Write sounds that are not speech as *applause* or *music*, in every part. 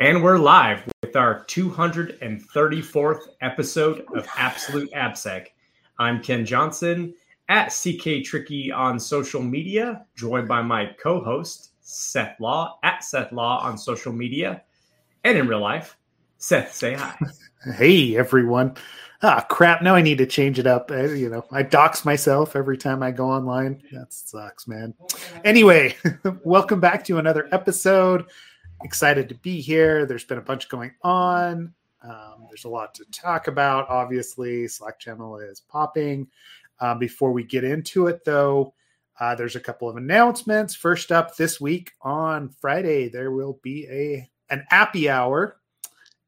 And we're live with our 234th episode of Absolute AppSec. I'm Ken Johnson at CK Tricky on social media, joined by my co host, Seth Law at Seth Law on social media and in real life. Seth, say hi. *laughs* Hey, everyone. Ah, crap. Now I need to change it up. I, you know, I dox myself every time I go online. That sucks, man. Anyway, *laughs* welcome back to another episode excited to be here. There's been a bunch going on. Um, there's a lot to talk about. Obviously, Slack channel is popping. Um, before we get into it, though, uh, there's a couple of announcements. First up, this week on Friday, there will be a an appy hour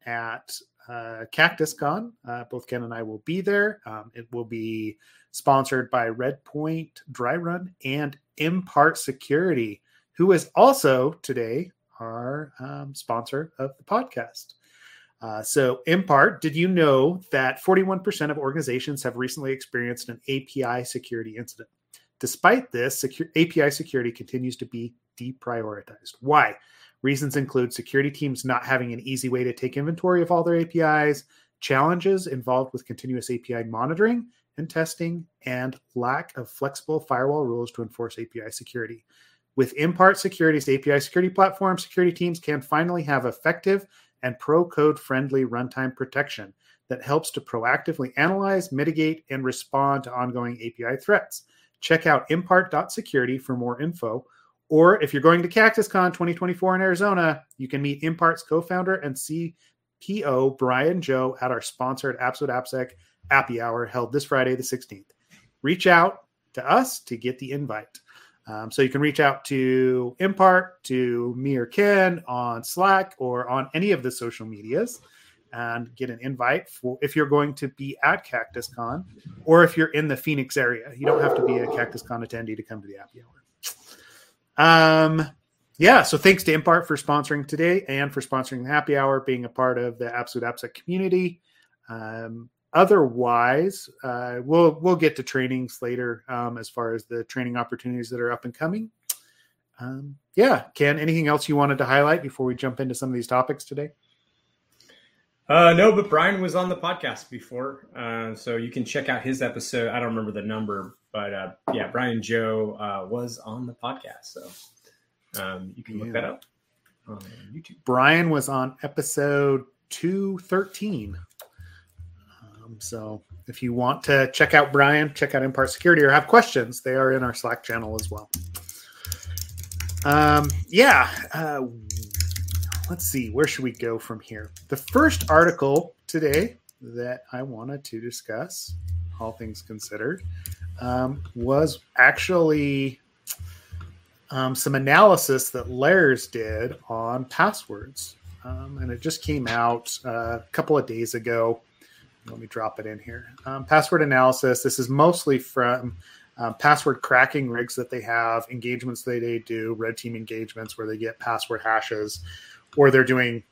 at uh, CactusCon. Uh, both Ken and I will be there. Um, it will be sponsored by Redpoint Dry Run and Impart Security, who is also today our um, sponsor of the podcast. Uh, so, Impart, did you know that 41% of organizations have recently experienced an API security incident? Despite this, API security continues to be deprioritized. Why? Reasons include security teams not having an easy way to take inventory of all their APIs, challenges involved with continuous API monitoring and testing, and lack of flexible firewall rules to enforce API security. With Impart Security's API security platform, security teams can finally have effective and pro code friendly runtime protection that helps to proactively analyze, mitigate, and respond to ongoing API threats. Check out impart.security for more info. Or if you're going to CactusCon 2024 in Arizona, you can meet Impart's co founder and CPO, Brian Joe, at our sponsored Absolute AppSec Appy Hour held this Friday, the 16th. Reach out to us to get the invite. Um, so you can reach out to Impart, to me or Ken on Slack or on any of the social medias and get an invite for if you're going to be at CactusCon or if you're in the Phoenix area. You don't have to be a CactusCon attendee to come to the happy Hour. Um, yeah, so thanks to Impart for sponsoring today and for sponsoring the Happy Hour, being a part of the Absolute AppSec community. Um, otherwise, uh, we'll we'll get to trainings later um, as far as the training opportunities that are up and coming. Um, yeah, Ken, anything else you wanted to highlight before we jump into some of these topics today? Uh, no, but Brian was on the podcast before, uh, so you can check out his episode. I don't remember the number, but uh, yeah, Brian Joe uh, was on the podcast, so um, you can look yeah. that up on YouTube. Brian was on episode two thirteen. Um, so if you want to check out Brian, check out Impart Security, or have questions, they are in our Slack channel as well. Um, yeah. Uh, let's see. Where should we go from here? The first article today that I wanted to discuss, all things considered, um, was actually um, some analysis that Lares did on passwords. Um, and it just came out uh, a couple of days ago. Let me drop it in here. Um, password analysis. This is mostly from um, password cracking rigs that they have, engagements that they do, red team engagements where they get password hashes, or they're doing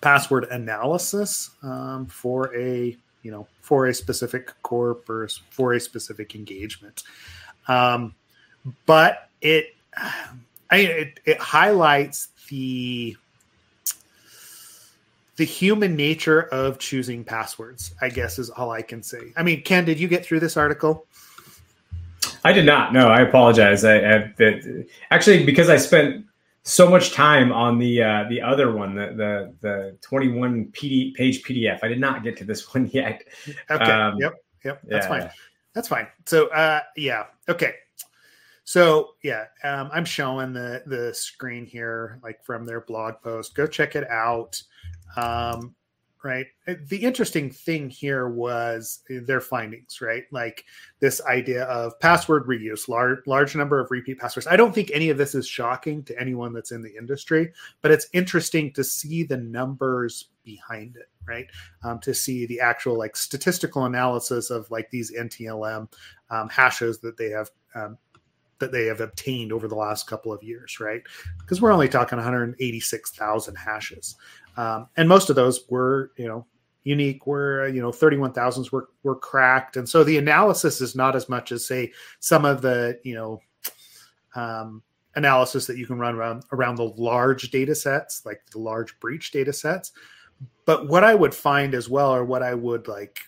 password analysis um, for a you know for a specific corp or for a specific engagement. Um, but it, I, it it highlights the the human nature of choosing passwords, I guess is all I can say. I mean, Ken, did you get through this article? I did not. No, I apologize. I, I it, actually because I spent so much time on the uh, the other one, the the, the 21 PD, page PDF. I did not get to this *laughs* one yet. Okay. Um, yep. Yep. That's yeah. fine. That's fine. So, uh, yeah. Okay. So yeah, um, I'm showing the the screen here, like from their blog post. Go check it out. Um, right. The interesting thing here was their findings, right? Like this idea of password reuse, large large number of repeat passwords. I don't think any of this is shocking to anyone that's in the industry, but it's interesting to see the numbers behind it right um, to see the actual like statistical analysis of like these ntlm um, hashes that they have um, that they have obtained over the last couple of years, right? Because we're only talking 186,000 hashes, um, and most of those were, you know, unique. Were you know 31,000s were were cracked, and so the analysis is not as much as say some of the you know um, analysis that you can run around around the large data sets, like the large breach data sets. But what I would find as well, or what I would like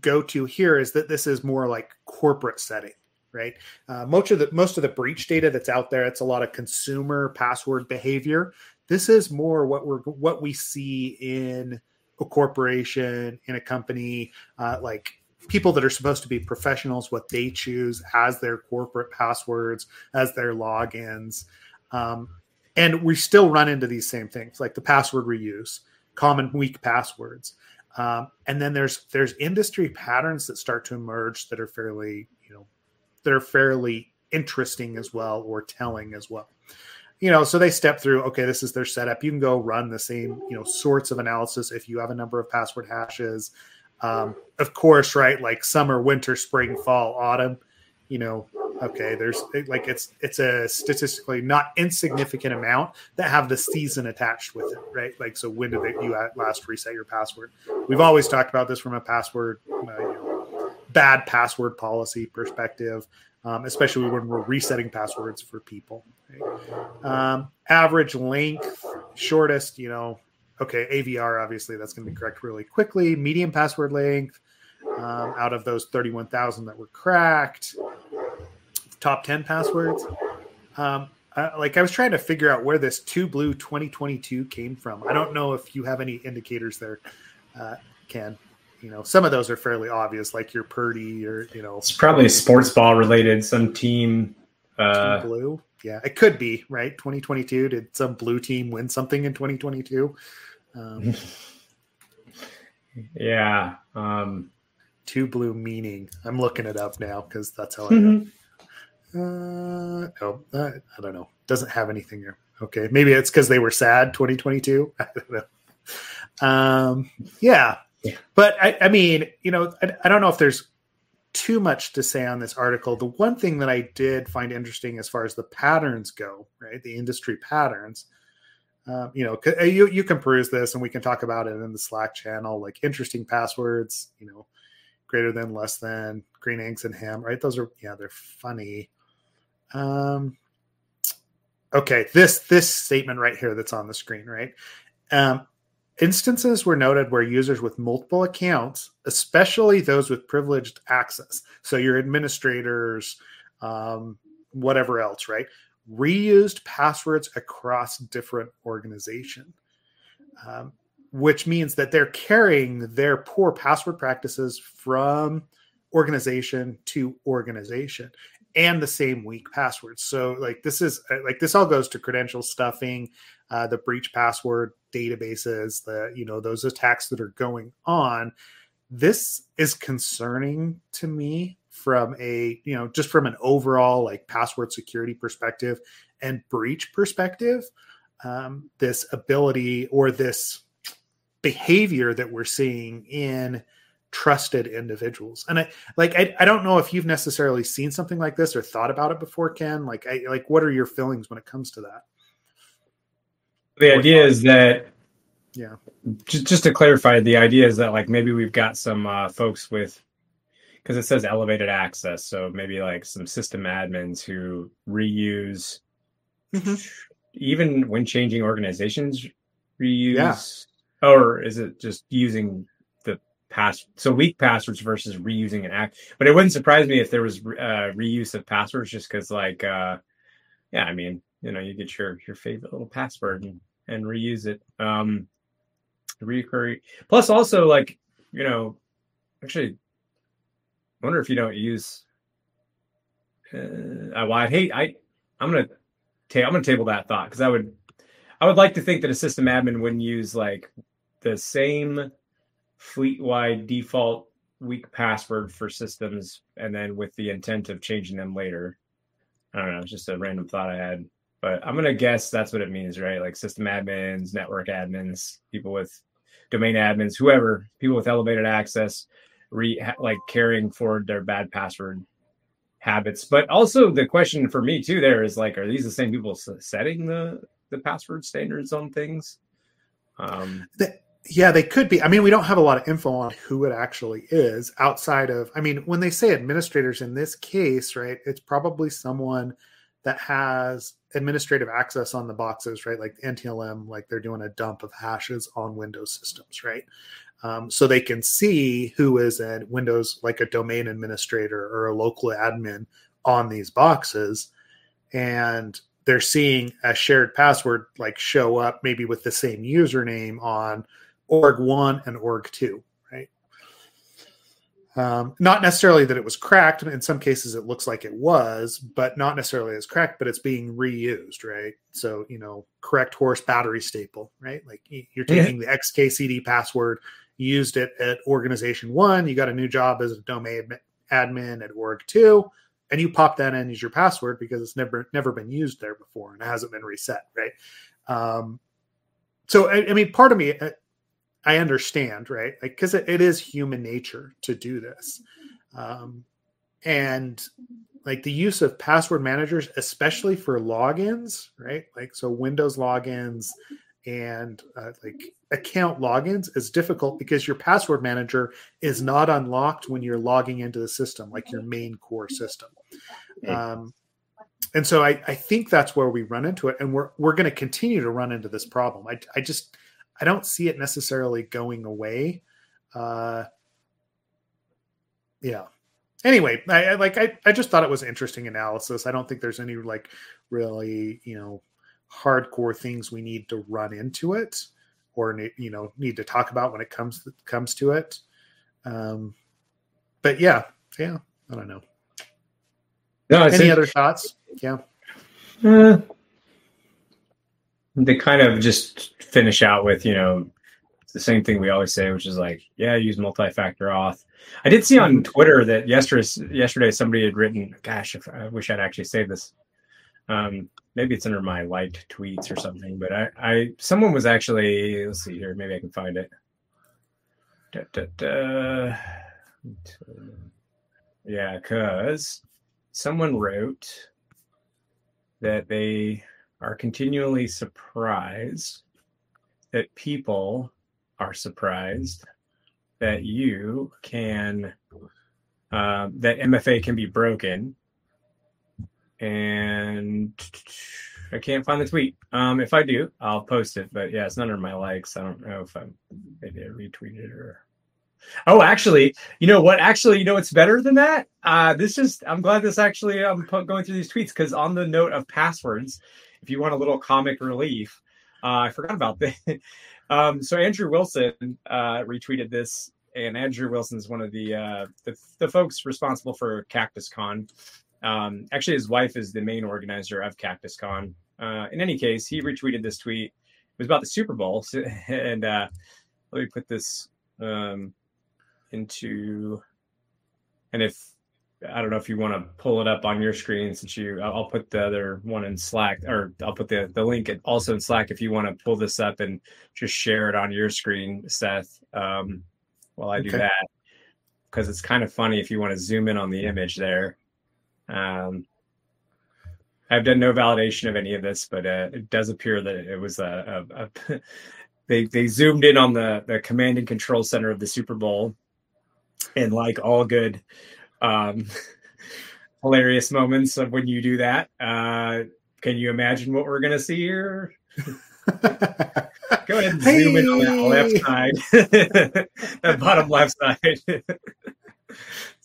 go to here, is that this is more like corporate setting, right? Uh, most of the most of the breach data that's out there, it's a lot of consumer password behavior. This is more what we're what we see in a corporation, in a company, uh, like people that are supposed to be professionals what they choose as their corporate passwords as their logins. Um, and we still run into these same things like the password reuse common weak passwords. Um, and then there's there's industry patterns that start to emerge that are fairly you know that are fairly interesting as well or telling as well you know so they step through okay this is their setup you can go run the same you know sorts of analysis if you have a number of password hashes um, of course, right? Like summer, winter, spring, fall, autumn. You know, okay. There's like it's it's a statistically not insignificant amount that have the season attached with it, right? Like so, when did you at last reset your password? We've always talked about this from a password, uh, you know, bad password policy perspective. Um, especially when we're resetting passwords for people. Um, average length, shortest, you know, okay, AVR, obviously, that's going to be correct really quickly. Medium password length um, out of those 31,000 that were cracked. Top 10 passwords. Um, like I was trying to figure out where this two blue 2022 came from. I don't know if you have any indicators there, uh, Ken. You know, some of those are fairly obvious, like your Purdy or you know, it's probably sports ball related. Some team, uh, team blue. Yeah, it could be right. 2022. Did some blue team win something in 2022? Um, *laughs* yeah. Um, two blue meaning. I'm looking it up now because that's how I know. Uh, oh, uh, I don't know. Doesn't have anything here. Okay, maybe it's because they were sad 2022. *laughs* I don't know. Um, yeah. But I, I mean, you know, I, I don't know if there's too much to say on this article. The one thing that I did find interesting as far as the patterns go, right, the industry patterns, um, you know, uh, you you can peruse this, and we can talk about it in the Slack channel, like interesting passwords, you know, greater than, less than, green eggs and ham, right? Those are yeah, they're funny. Um, okay, this this statement right here that's on the screen, right? Um, instances were noted where users with multiple accounts, especially those with privileged access, so your administrators, um, whatever else, right, reused passwords across different organization um, which means that they're carrying their poor password practices from organization to organization and the same weak passwords. So like this is uh, like this all goes to credential stuffing uh, the breach password databases the you know those attacks that are going on this is concerning to me from a you know just from an overall like password security perspective and breach perspective um, this ability or this behavior that we're seeing in trusted individuals. And i like I, I don't know if you've necessarily seen something like this or thought about it before ken. Like i like what are your feelings when it comes to that the idea is that yeah just, just to clarify the idea is that like maybe we've got some uh, folks with because it says elevated access. So maybe like some system admins who reuse, mm-hmm. even when changing organizations, reuse. Yeah. Or is it just using the pass? So weak passwords versus reusing an act. But it wouldn't surprise me if there was uh, reuse of passwords, just because like, uh, yeah, I mean, you know, you get your your favorite little password and, and reuse it. Um, recurring. Plus, also like you know, actually I wonder if you don't use. Uh, well, I hate. I I'm gonna ta- I'm gonna table that thought because I would I would like to think that a system admin wouldn't use like the same fleet wide default weak password for systems and then with the intent of changing them later. I don't know, it's just a random thought I had. But I'm gonna guess that's what it means, right? Like system admins, network admins, people with domain admins, whoever, people with elevated access re like carrying forward their bad password habits. But also the question for me too there is like, are these the same people setting the the password standards on things? Um, the, yeah, they could be. I mean, we don't have a lot of info on who it actually is outside of. I mean, when they say administrators in this case, right, it's probably someone that has administrative access on the boxes, right? Like NTLM, like they're doing a dump of hashes on Windows systems, right? Um, so they can see who is a Windows, like a domain administrator or a local admin on these boxes. And they're seeing a shared password like show up maybe with the same username on org1 and org2 right um, not necessarily that it was cracked. In some cases it looks like it was but not necessarily as cracked but it's being reused right? So you know correct horse battery staple right? Like you're taking yeah. the xkcd password used it at organization one you got a new job as a domain admin at org two and you pop that in as your password because it's never never been used there before and it hasn't been reset right? Um, so I, I, mean part of me uh, i understand right because like, it, it is human nature to do this um, and like the use of password managers especially for logins right like so windows logins and uh, like account logins is difficult because your password manager is not unlocked when you're logging into the system, like your main core system. Um, and so I, I think that's where we run into it, and we're we're going to continue to run into this problem. I, I just I don't see it necessarily going away. Uh, yeah. Anyway, I, I like I, I just thought it was interesting analysis. I don't think there's any like really you know hardcore things we need to run into it or you know need to talk about when it comes comes to it. Um, but yeah, yeah, I don't know. No, any other thoughts? Yeah. Uh, they kind of just finish out with you know the same thing we always say, which is like, yeah, use multi-factor auth. I did see on mm-hmm. Twitter that yesterday, yesterday somebody had written, "Gosh, if, I wish I'd actually saved this." Um, maybe it's under my liked tweets or something, but I, I someone was actually let's see here, maybe I can find it. Da, da, da. Yeah, because someone wrote that they are continually surprised that people are surprised that you can uh, that MFA can be broken and I can't find the tweet. Um, if I do, I'll post it. But yeah, it's not under my likes. I don't know if I maybe I retweeted or. Oh, actually, you know what? Actually, you know what's better than that? Uh, this is. I'm glad this actually. I'm going through these tweets because on the note of passwords, if you want a little comic relief, uh, I forgot about that. *laughs* um, so Andrew Wilson uh, retweeted this, and Andrew Wilson is one of the, uh, the the folks responsible for Cactus Con. Um, actually, his wife is the main organizer of Cactus Con. Uh, in any case, he retweeted this tweet. It was about the Super Bowl, so, *laughs* and uh, let me put this um, into. And if I don't know if you want to pull it up on your screen, since you, I'll put the other one in Slack, or I'll put the the link also in Slack if you want to pull this up and just share it on your screen, Seth. Um, while I do okay. that, because it's kind of funny if you want to zoom in on the image there. Um, I've done no validation of any of this, but uh, it does appear that it was a, a, a *laughs* they they zoomed in on the the command and control center of the Super Bowl, and like all good, um, *laughs* hilarious moments of when you do that. Uh, can you imagine what we're gonna see here? *laughs* Go ahead and hey. zoom in on that left side, *laughs* that bottom left side.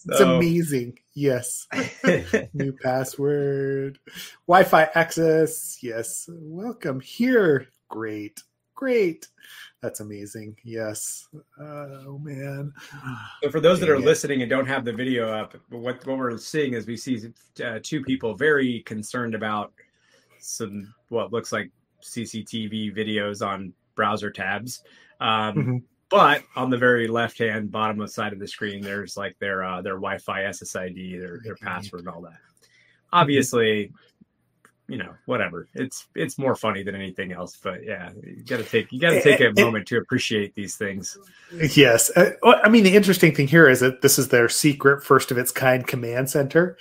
It's amazing. Yes. New password. Wi Fi access. Yes. Welcome here. Great. Great. That's amazing. Yes. oh, man. So, for those Dang that are it. listening and don't have the video up, what, what we're seeing is we see uh, two people very concerned about some what looks like CCTV videos on browser tabs. Um, mm-hmm but on the very left hand bottom of side of the screen, there's like their uh, their Wi-Fi SSID, their their password, and all that. Obviously, you know, whatever. It's it's more funny than anything else. But yeah, you got to take you got to eh, take a eh, eh. moment to appreciate these things. Yes, uh, I mean the interesting thing here is that this is their secret, first of its kind command center,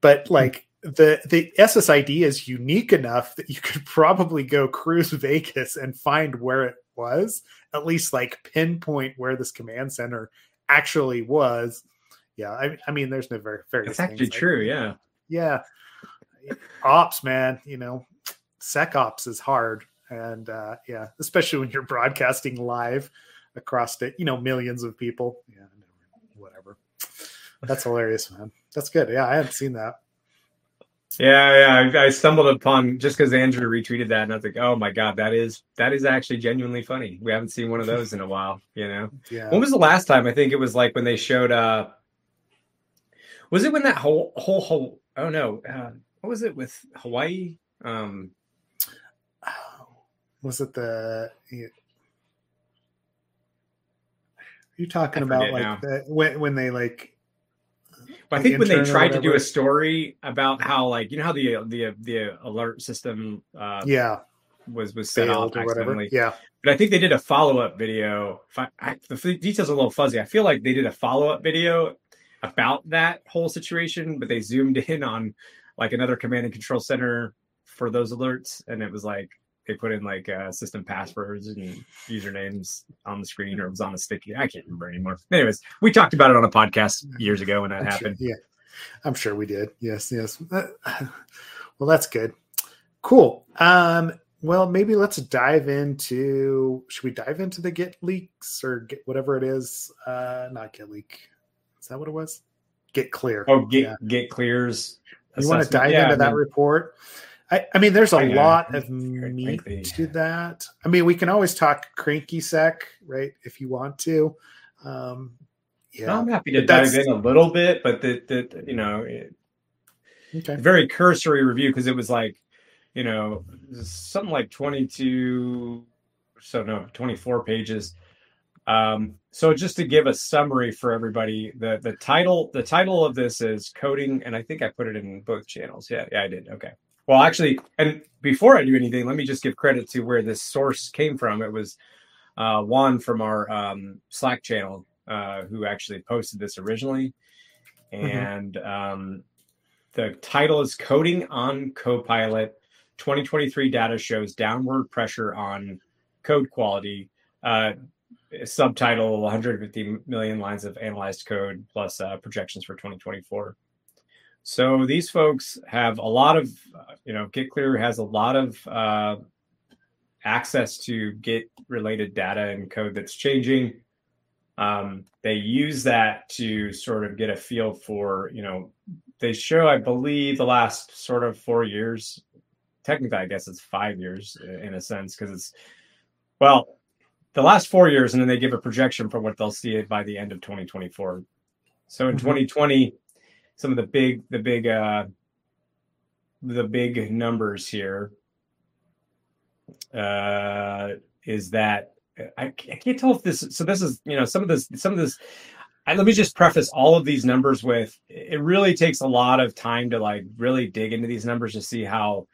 but hmm. like the the SSID is unique enough that you could probably go cruise *laughs* Vegas and find where it was at least like pinpoint where this command center actually was. Yeah, I, I mean, there's no very very. That's actually true. yeah. Yeah. Ops, man, you know, sec ops is hard. And uh, yeah, especially when you're broadcasting live across the, you know, millions of people. Yeah, whatever. That's hilarious, man. That's good. Yeah, I hadn't seen that. Yeah, yeah. I, I stumbled upon just because Andrew retweeted that, and I was like, "Oh my god, that is that is actually genuinely funny." We haven't seen one of those in a while. You know, Yeah. when was the last time? I think it was like when they showed. uh Was it when that whole whole whole? Oh no, uh, what was it with Hawaii? Um, was it the you you talking about like the, when when they like I The think when they tried to do a story about how, like, you know how the the the alert system uh, yeah was was set off failed or whatever accidentally. yeah But I think they did a follow up video. I, I, the details are a little fuzzy. I feel like they did a follow up video about that whole situation, but they zoomed in on like another command and control center for those alerts, and it was like they put in like uh, system passwords and usernames on the screen, or it was on a sticky. I can't remember anymore. Anyways, we talked about it on a podcast years ago when that I'm sure- happened. yeah i'm sure we did yes yes Uh, *sighs* well that's good cool um well maybe let's dive into should we dive into the git leaks or get whatever it is uh not get leak is that what it was GitClear Oh, get Yeah. get clears. You want to dive Yeah, into I that mean, report? I, I mean there's a know. lot of meat lengthy. to that. I mean we can always talk cranky sec right if you want to. Um No, yeah. I'm happy to dive in a little bit, but the, the you know it, okay. very cursory review because it was like you know something like 22 so no 24 pages. Um so just to give a summary for everybody the the title the title of this is coding and i think i put it in both channels. Yeah yeah i did. Okay. Well actually and before i do anything let me just give credit to where this source came from. It was uh juan from our um slack channel uh who actually posted this originally. And um the title is Coding on Copilot. 2023 data shows downward pressure on code quality. Uh, subtitle 150 million lines of analyzed code plus uh, projections for 2024. So these folks have a lot of, uh, you know, GitClear has a lot of uh, access to Git related data and code that's changing. Um, they use that to sort of get a feel for, you know, they show, I believe, the last sort of four years. Technically, I guess it's five years in a sense because it's well, the last four years, and then they give a projection for what they'll see by the end of 2024. So in Mhm. 2020, some of the big, the big, uh, the big numbers here uh, is that I, I can't tell if this. So this is, you know, some of this, some of this. I, let me just preface all of these numbers with it really takes a lot of time to like really dig into these numbers to see how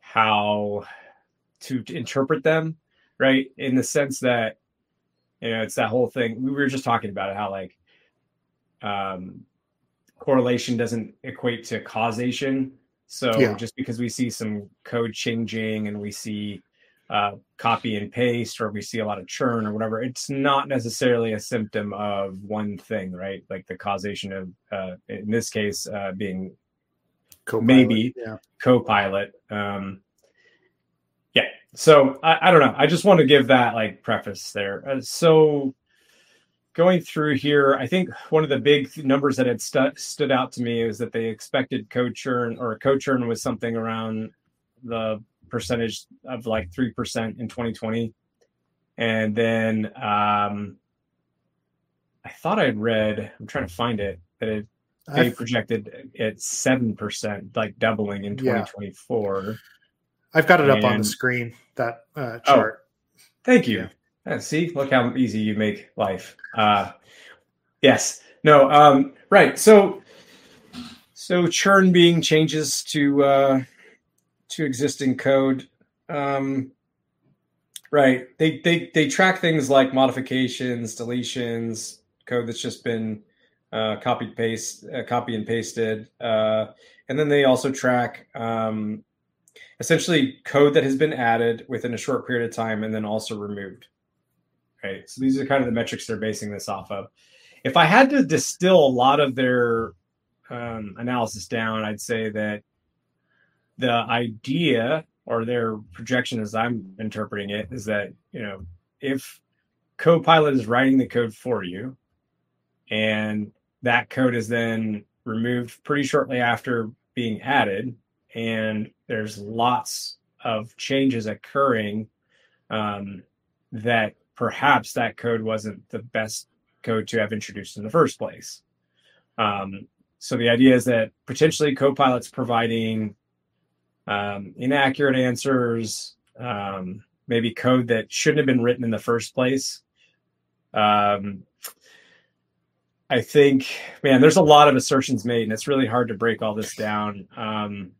how to interpret them right? In the sense that you know it's that whole thing. We were just talking about it how like um correlation doesn't equate to causation. So Yeah. just because we see some code changing and we see uh, copy and paste or we see a lot of churn or whatever it's not necessarily a symptom of one thing right? Like the causation of uh, in this case uh, being Copilot, maybe. yeah. co-pilot. Um yeah so I, I don't know i just want to give that like preface there uh, so going through here i think one of the big numbers that had stu- stood out to me is that they expected code churn or code churn was something around the percentage of like 3% in 2020 and then um i thought i'd read i'm trying to find it that it they projected at seven percent, like doubling in Yeah. 2024. I've got it up on the screen that uh, Oh. chart Thank you. Uh, see, look how easy you make life. Uh, yes, no, um, right. So, so churn being changes to uh, to existing code. Um, right. They they they track things like modifications, deletions, code that's just been uh, copied paste, uh, copy and pasted, uh, and then they also track um, essentially code that has been added within a short period of time and then also removed. Right. So these are kind of the metrics they're basing this off of. If I had to distill a lot of their um, analysis down, I'd say that the idea or their projection, as I'm interpreting it, is that you know if Copilot is writing the code for you, and that code is then removed pretty shortly after being added, and there's lots of changes occurring um, that perhaps that code wasn't the best code to have introduced in the first place. Um, so the idea is that potentially Copilot's providing um, inaccurate answers, um, maybe code that shouldn't have been written in the first place. Um, I think, man, there's a lot of assertions made, and it's really hard to break all this down, um,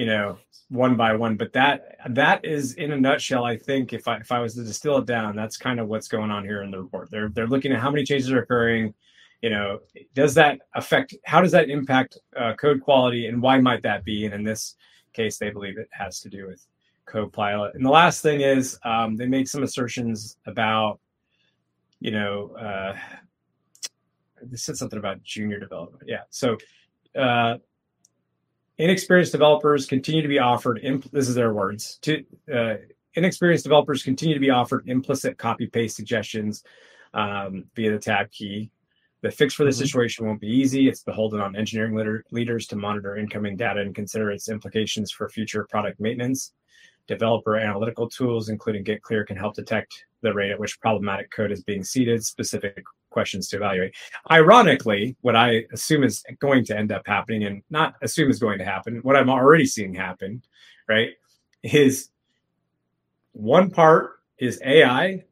you know, one by one. But that that is, in a nutshell, I think, if I if I was to distill it down, that's kind of what's going on here in the report. They're they're looking at how many changes are occurring. You know, does that affect? How does that impact uh, code quality, and why might that be? And in this case, they believe it has to do with Copilot. And the last thing is, um, they made some assertions about, you know. Uh, they said something about junior development. Yeah. So uh, inexperienced developers continue to be offered. Imp- this is their words. To uh, inexperienced developers continue to be offered implicit copy paste suggestions um, via the tab key. The fix for this mm-hmm. situation won't be easy. It's beholden on engineering leader- leaders to monitor incoming data and consider its implications for future product maintenance. Developer analytical tools, including GitClear, can help detect the rate at which problematic code is being seeded, specific questions to evaluate. Ironically, what I assume is going to end up happening, and not assume is going to happen, what I'm already seeing happen, right, is one part is AI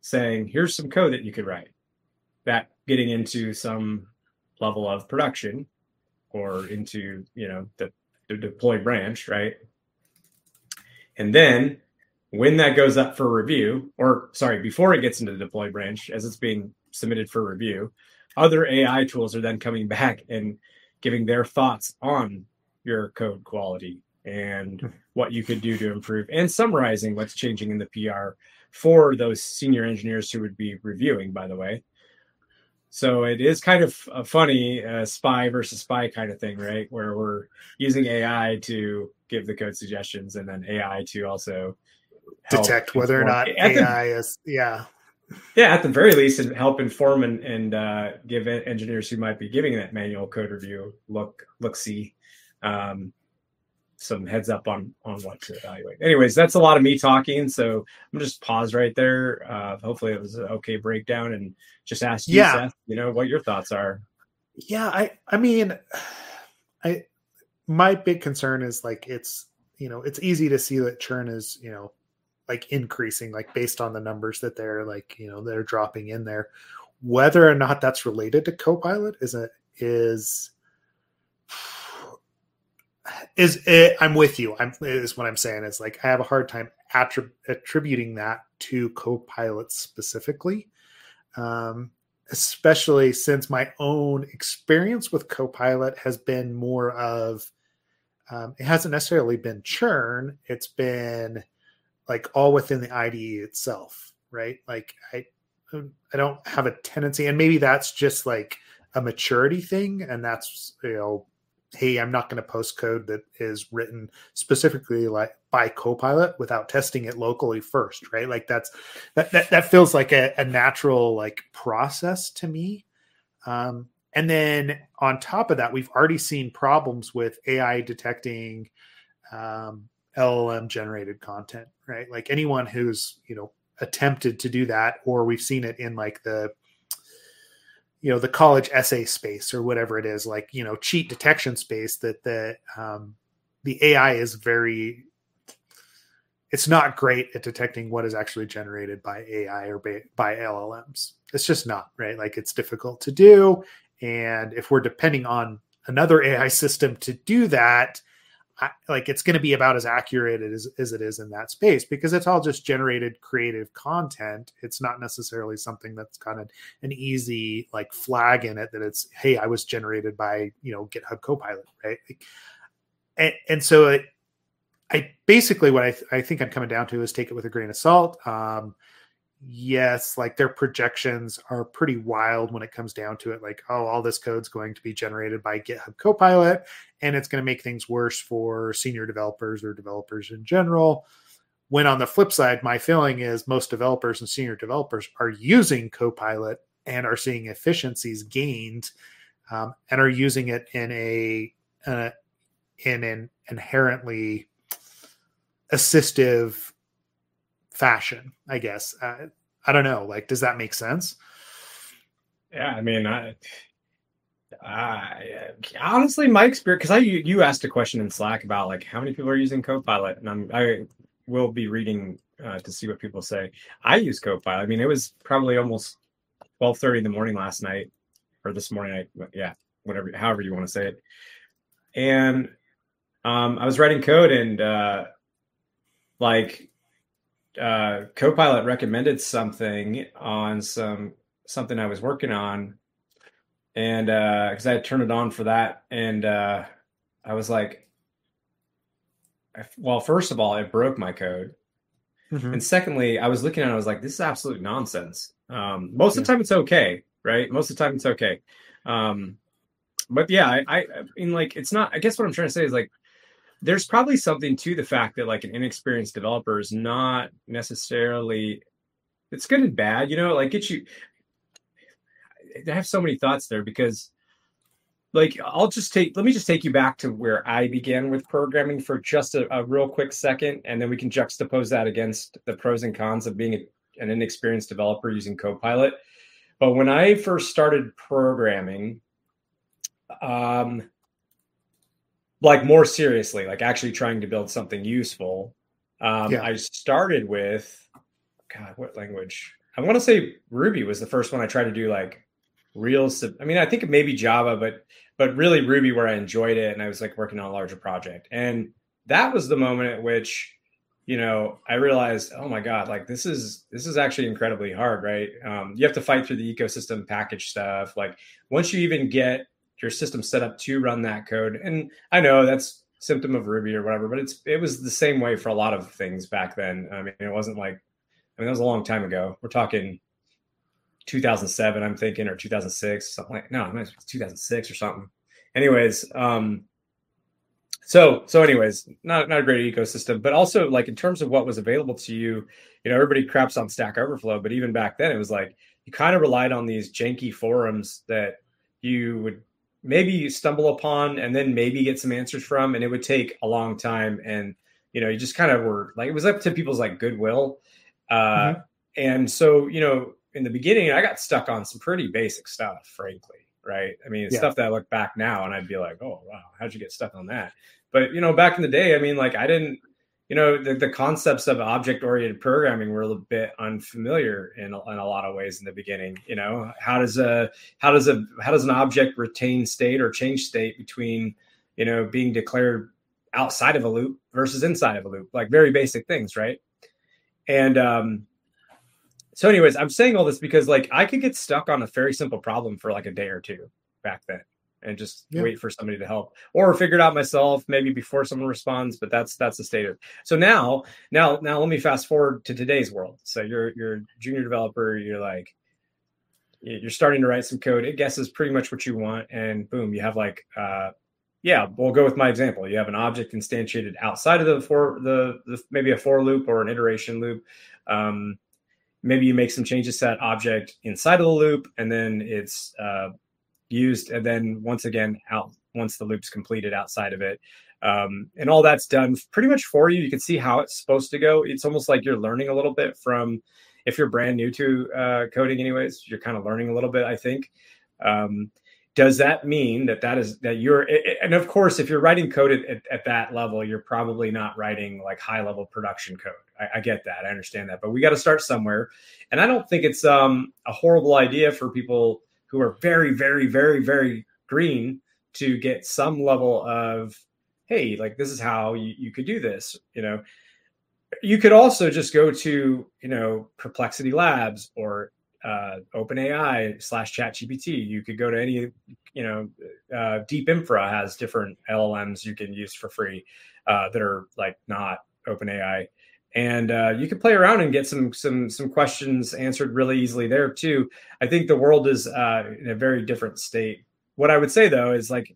saying, here's some code that you could write. That getting into some level of production or into, you know, the, the deploy branch, right? And then when that goes up for review, or sorry, before it gets into the deploy branch as it's being submitted for review, other AI tools are then coming back and giving their thoughts on your code quality and what you could do to improve and summarizing what's changing in the PR for those senior engineers who would be reviewing, by the way. So it is kind of a funny uh, spy versus spy kind of thing, right? Where we're using AI to give the code suggestions and then AI to also detect whether or not AI the, is yeah. Yeah, at the very least, and help inform and, and uh, give engineers who might be giving that manual code review look look see um, some heads up on on what to evaluate. Anyways, that's a lot of me talking, so I'm just pause right there. Uh, hopefully, it was an okay breakdown, and just ask you, yeah. Seth, you know, what your thoughts are. Yeah, I I mean, I my big concern is like it's you know it's easy to see that churn is you know like increasing like based on the numbers that they're like you know they're dropping in there. Whether or not that's related to copilot is a is *sighs* is it, i'm with you. I'm is what i'm saying is like i have a hard time attrib- attributing that to copilot specifically um, especially since my own experience with copilot has been more of um, it hasn't necessarily been churn it's been like all within the IDE itself, right? Like I I don't have a tendency, and maybe that's just like a maturity thing, and that's you know, hey, I'm not going to post code that is written specifically like by Copilot without testing it locally first, right? Like that's that that, that feels like a, a natural like process to me. Um, and then on top of that, we've already seen problems with AI detecting um, LLM generated content, right? Like anyone who's, you know, attempted to do that, or we've seen it in like the, you know, the college essay space or whatever it is, like, you know, cheat detection space that the, um, the AI is very, it's not great at detecting what is actually generated by AI or by, by LLMs. It's just not, right? Like it's difficult to do. And if we're depending on another AI system to do that, like it's going to be about as accurate as, as it is in that space because it's all just generated creative content. It's not necessarily something that's kind of an easy like flag in it that it's hey i was generated by you know github copilot right? And, and so it, i basically what I, th- I think i'm coming down to is take it with a grain of salt. Um, yes, like their projections are pretty wild when it comes down to it. Like, oh, all this code's going to be generated by GitHub Copilot, and it's going to make things worse for senior developers or developers in general. When on the flip side, my feeling is most developers and senior developers are using Copilot and are seeing efficiencies gained um, and are using it in a uh, in an inherently assistive fashion i guess uh, i don't know like does that make sense yeah i mean i honestly, my experience, because I you asked a question in Slack about like how many people are using Copilot, and I'm I will be reading uh, to see what people say. I use Copilot. I mean, it was probably almost twelve thirty in the morning last night, or this morning. I, yeah, whatever, however you want to say it. And um, I was writing code, and uh, like uh, Copilot recommended something on some something I was working on, and uh because uh, I had turned it on for that, and uh, I was like, well, first of all, it broke my code. Mm-hmm. And secondly, I was looking at it, I was like, this is absolute nonsense. Um, most yeah. of the time, it's okay, right? Most of the time, it's okay. Um, but yeah, I, I, I mean, like, it's not, I guess what I'm trying to say is like, there's probably something to the fact that like an inexperienced developer is not necessarily it's good and bad you know like get you i have so many thoughts there because like i'll just take let me just take you back to where i began with programming for just a, a real quick second and then we can juxtapose that against the pros and cons of being a, an inexperienced developer using copilot. But when i first started programming um like more seriously, like actually trying to build something useful. Um, yeah. I started with God, what language? I want to say Ruby was the first one I tried to do like real. I mean, I think maybe Java, but but really Ruby where I enjoyed it and I was like working on a larger project. And that was the moment at which you know i realized oh my god like this is this is actually incredibly hard right um, you have to fight through the ecosystem package stuff like once you even get your system set up to run that code. And I know that's symptom of Ruby or whatever, but it's it was the same way for a lot of things back then. I mean, it wasn't like I mean that was a long time ago. We're talking 2007, I'm thinking, or 2006, something like no, it 2006 or something. Anyways, um, so so anyways, not not a great ecosystem, but also like in terms of what was available to you, you know, everybody craps on Stack Overflow, but even back then, it was like you kind of relied on these janky forums that you would maybe you stumble upon and then maybe get some answers from and it would take a long time and you know you just kind of were like it was up to people's like goodwill uh mm-hmm. and so you know in the beginning i got stuck on some pretty basic stuff frankly right i mean yeah. stuff that i look back now and i'd be like oh wow how'd you get stuck on that but you know back in the day i mean like i didn't you know the, the concepts of object oriented programming were a little bit unfamiliar in, in a lot of ways in the beginning you know? How does a how does a how does an object retain state or change state between you know being declared outside of a loop versus inside of a loop? Like very basic things right? And um so anyways i'm saying all this because like i could get stuck on a very simple problem for like a day or two back then and just yeah. wait for somebody to help or figure it out myself maybe before someone responds but that's that's the state of so now now now let me fast forward to today's world. So you're you're a junior developer you're like you're starting to write some code it guesses pretty much what you want and boom you have like uh yeah we'll go with my example. You have an object instantiated outside of the for the, the maybe a for loop or an iteration loop. Um maybe you make some changes to that object inside of the loop and then it's uh, used and then once again out once the loop's completed outside of it. Um, and all that's done pretty much for you. You can see how it's supposed to go. It's almost like you're learning a little bit from if you're brand new to uh, coding anyways you're kind of learning a little bit i think. Um, does that mean that that is that you're and of course if you're writing code at, at, that level you're probably not writing like high level production code. I, I get that. I understand that. But we got to start somewhere. And i don't think it's um, a horrible idea for people who are very, very, very, very green to get some level of, hey, like this is how you, you could do this. You know, you could also just go to, you know, Perplexity Labs or uh, OpenAI slash ChatGPT. You could go to any, you know, uh, DeepInfra has different LLMs you can use for free uh, that are like not OpenAI. And uh, you can play around and get some some some questions answered really easily there too. I think the world is uh, in a very different state. What I would say though is like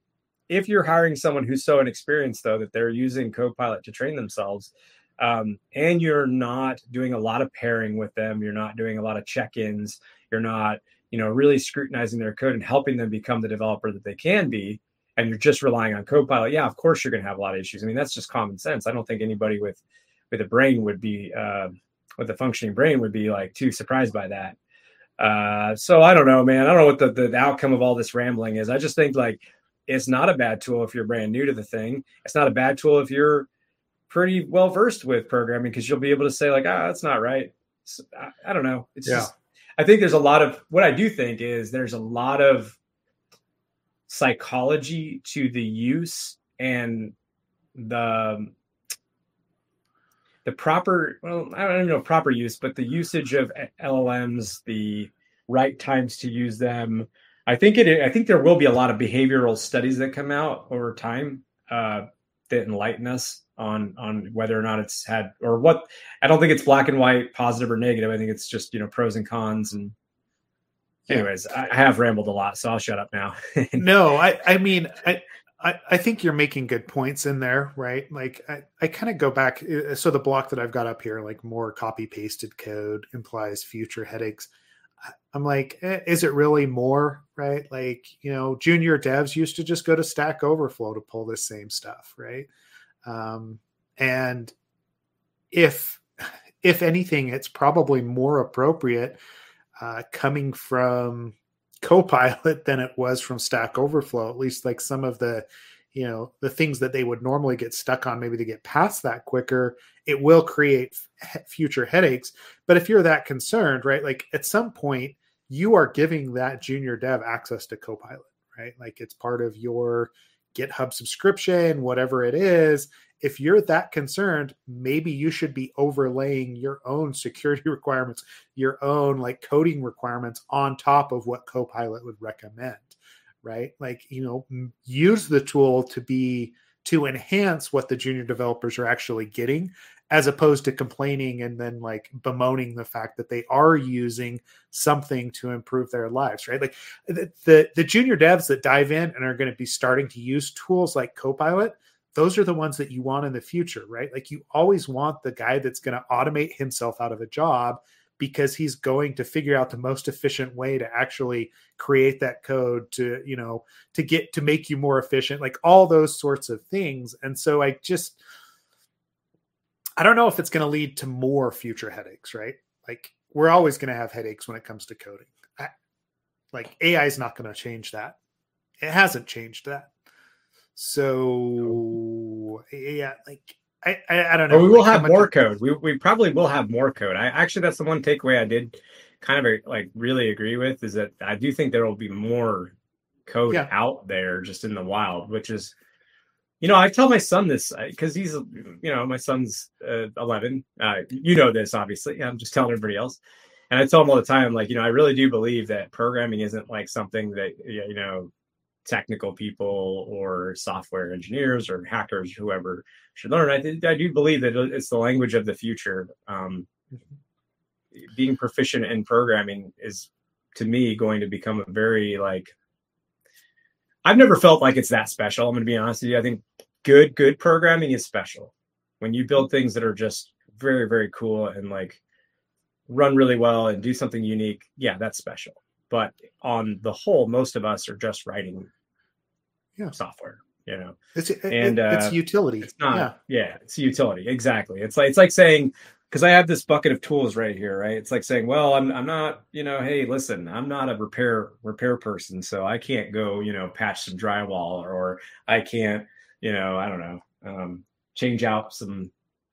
if you're hiring someone who's so inexperienced though that they're using Copilot to train themselves, um, and you're not doing a lot of pairing with them, you're not doing a lot of check-ins, you're not you know really scrutinizing their code and helping them become the developer that they can be and you're just relying on copilot yeah of course you're going to have a lot of issues i mean that's just common sense i don't think anybody with with a brain would be uh, with a functioning brain would be like too surprised by that. Uh, so I don't know, man. I don't know what the, the outcome of all this rambling is. I just think like it's not a bad tool if you're brand new to the thing. It's not a bad tool if you're pretty well versed with programming because you'll be able to say like, ah, that's not right. I, I, don't know. It's yeah. just I think there's a lot of what I do think is there's a lot of psychology to the use and the the proper well i don't even know proper use but the usage of llms the right times to use them. I think it i think there will be a lot of behavioral studies that come out over time uh, that enlighten us on on whether or not it's had or what i don't think it's black and white positive or negative. I think it's just you know pros and cons and anyways i have rambled a lot so i'll shut up now. *laughs* No i i mean i I, I think you're making good points in there, right? Like I, I kind of go back. So the block that I've got up here, like more copy pasted code implies future headaches. I'm like, eh, is it really more, right? Like, you know, junior devs used to just go to Stack Overflow to pull this same stuff, right? Um, and if if anything, it's probably more appropriate uh, coming from Copilot than it was from Stack Overflow. At least like some of the, you know, the things that they would normally get stuck on, maybe to get past that quicker. It will create f- future headaches. But if you're that concerned, right, like at some point you are giving that junior dev access to Copilot, right? Like it's part of your GitHub subscription, whatever it is, if you're that concerned, maybe you should be overlaying your own security *laughs* requirements, your own like coding requirements on top of what Copilot would recommend, right? Like, you know, use the tool to be to enhance what the junior developers are actually getting as opposed to complaining and then like bemoaning the fact that they are using something to improve their lives right like the the, the junior devs that dive in and are going to be starting to use tools like copilot those are the ones that you want in the future, right? Like you always want the guy that's going to automate himself out of a job because he's going to figure out the most efficient way to actually create that code to, you know, to get to make you more efficient, like all those sorts of things. And so I just I don't know if it's going to lead to more future headaches, right? Like we're always going to have headaches when it comes to coding. I, like AI is not going to change that. It hasn't changed that. So yeah, like I, I, I don't know. Well, we will like, have more code. We we probably will have more code. I actually that's the one takeaway I did kind of like really agree with is that I do think there will be more code yeah. out there just in the wild, which is you know, I tell my son this because he's, you know, my son's uh, 11. Uh, you know this, obviously. I'm just telling everybody else. And I tell him all the time, like, you know, I really do believe that programming isn't like something that, you know, technical people or software engineers or hackers, whoever should learn. I, th- I do believe that it's the language of the future. Um, being proficient in programming is, to me, going to become a very like. I've never felt like it's that special. I'm going to be honest with you. I think good, good programming is special. When you build things that are just very, very cool and like run really well and do something unique, yeah, that's special but on the whole, most of us are just writing yeah. software. You know, it's and it, it's uh, utility. It's not. Yeah. yeah, it's utility. Exactly. It's like it's like saying because I have this bucket of tools right here, right? It's like saying, well, I'm I'm not, you know, hey, listen, I'm not a repair repair person, so I can't go, you know, patch some drywall or I can't, you know, I don't know, um, change out some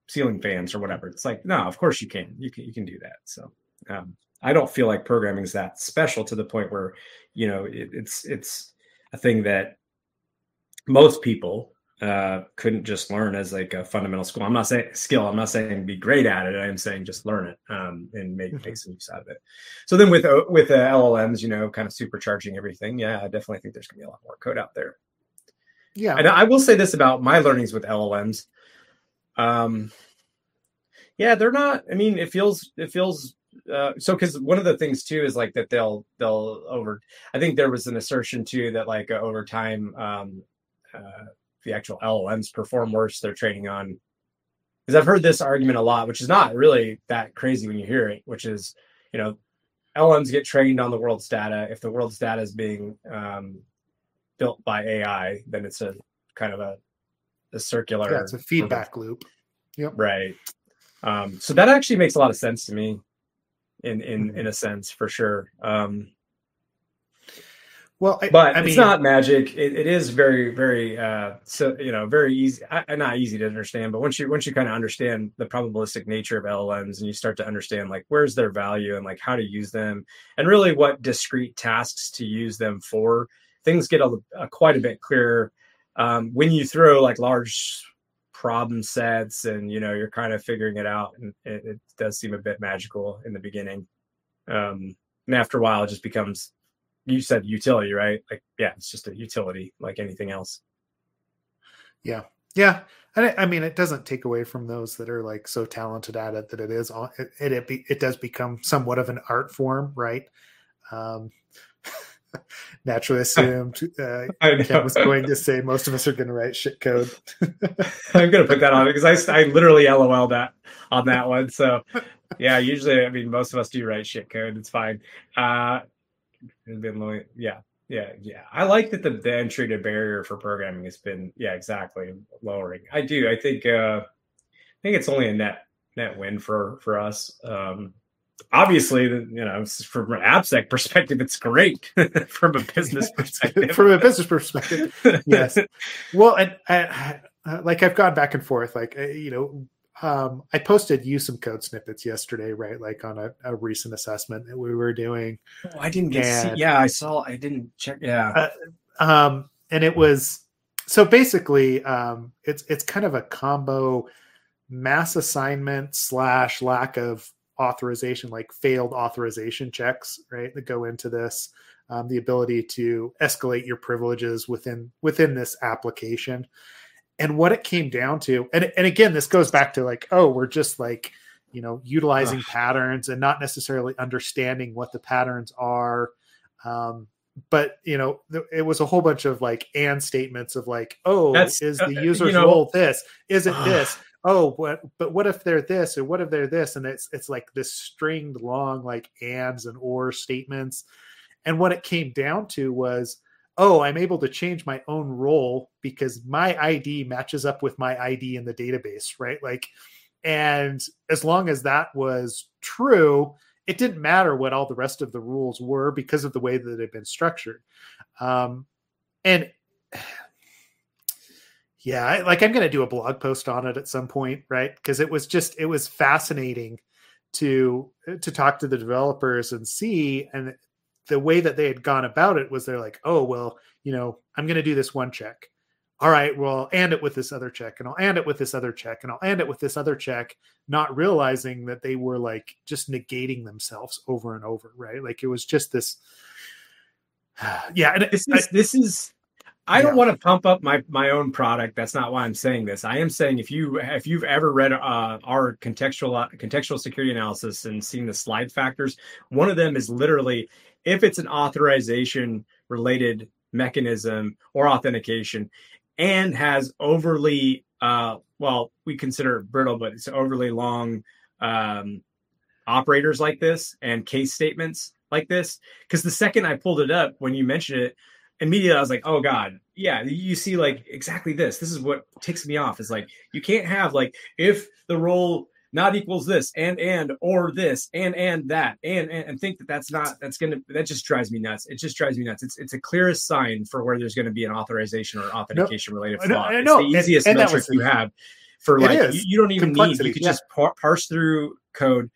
ceiling fans or whatever. It's like, no, of course you can. You can you can do that. So um, I don't feel like programming is that special to the point where, you know, it, it's it's a thing that most people uh, couldn't just learn as like a fundamental skill. I'm not saying skill. I'm not saying be great at it. I'm saying just learn it um, and make mm-hmm. make some use out of it. So then with uh, with uh, LLMs, you know, kind of supercharging everything. Yeah, I definitely think there's gonna be a lot more code out there. Yeah, and I will say this about my learnings with LLMs. Um, Yeah, they're not. I mean, it feels it feels uh, so because one of the things too is like that they'll they'll over. I think there was an assertion too that like uh, over time, um, uh, the actual LLMs perform worse. They're training on because I've heard this argument a lot, which is not really that crazy when you hear it. Which is, you know, LLMs get trained on the world's data. If the world's data is being um, built by AI, then it's a kind of a, a circular. Yeah, it's a feedback loop. Yep. Right. Um, so that actually makes a lot of sense to me, in in mm-hmm. in a sense for sure. Um, well, I, but I it's mean, not magic. It, it is very, very, uh, so you know, very easy. And not easy to understand, but once you once you kind of understand the probabilistic nature of LLMs, and you start to understand like where's their value and like how to use them, and really what discrete tasks to use them for, things get a, a quite a bit clearer um, when you throw like large problem sets, and you know you're kind of figuring it out, and it, it does seem a bit magical in the beginning. Um, and after a while, it just becomes you said utility, right? Like, yeah, it's just a utility like anything else. Yeah. Yeah. And I mean, it doesn't take away from those that are like so talented at it that it is, it, it, it, be, it does become somewhat of an art form, right? Um, naturally assumed uh, *laughs* Ken was going to say most of us are going to write shit code. *laughs* I'm going to put that on *laughs* because I, I literally LOL that on that one. So yeah, usually, I mean, most of us do write shit code. It's fine. Uh, been low, yeah, yeah, yeah. I like that the, the entry to barrier for programming has been, yeah, exactly lowering. I do. I think, uh, I think it's only a net net win for for us. Um, obviously, you know, from an AppSec perspective, it's great. *laughs* from a business *laughs* perspective, from a business perspective, *laughs* yes. Well, and I, like I've gone back and forth. Like uh, you know, um, I posted you some code snippets yesterday, right? Like on a, a recent assessment that we were doing. Oh, I didn't get and, see. Yeah, I saw. I didn't check. Yeah. Uh, um, and it was so basically, um, it's it's kind of a combo mass assignment slash lack of authorization, like failed authorization checks, right? That go into this. Um, the ability to escalate your privileges within within this application and what it came down to and, and again this goes back to like oh we're just like you know utilizing Ugh. patterns and not necessarily understanding what the patterns are um, but you know it was a whole bunch of like and statements of like oh That's, is the uh, user's you know, role this is it *sighs* this oh what but what if they're this or what if they're this and it's it's like this stringed long like ands and or statements and what it came down to was oh, I'm able to change my own role because my ID matches up with my ID in the database, right? Like, and as long as that was true, it didn't matter what all the rest of the rules were because of the way that they've been structured. Um, and yeah, I, like I'm going to do a blog post on it at some point, right? Because it was just it was fascinating to uh, to talk to the developers and see and the way that they had gone about it was they're like, oh, well, you know, I'm going to do this one check. All right, well, I'll end it with this other check, and I'll end it with this other check, and I'll end it with this other check, not realizing that they were like just negating themselves over and over, right? Like it was just this. *sighs* Yeah, and this is I, this is I don't want to pump up my my own product. That's not why I'm saying this. I am saying if you if you've ever read uh, our contextual contextual security analysis and seen the slide factors, one of them is literally if it's an authorization related mechanism or authentication and has overly uh, well we consider it brittle but it's overly long um, operators like this and case statements like this because the second i pulled it up when you mentioned it immediately i was like oh god yeah you see like exactly this. This is what ticks me off is like you can't have like if the role not equals this and and or this and and that and and, and think that that's not that's gonna that just drives me nuts. It just drives me nuts. It's it's a clearest sign for where there's going to be an authorization or authentication no, related flaw. I know, it's the easiest and, and metric you have for like you, you, don't even need you could yeah. just par- parse through code.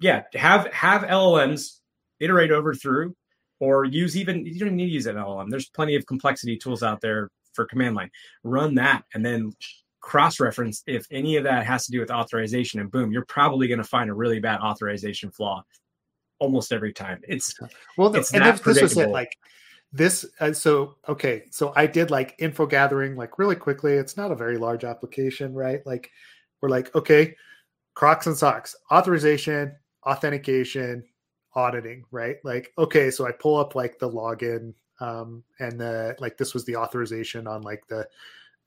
Yeah have have llms iterate over through or use even you don't even need to use an llm there's plenty of complexity tools out there for command line. Run that and then cross reference if any of that has to do with authorization and boom you're probably going to find a really bad authorization flaw almost every time. It's well it's and this, this was it like this uh, so okay so i did like info gathering like really quickly. It's not a very large application right? Like we're like okay Crocs and socks, authorization, authentication, auditing, right? Like, okay, so I pull up like the login um, and the like this was the authorization on like the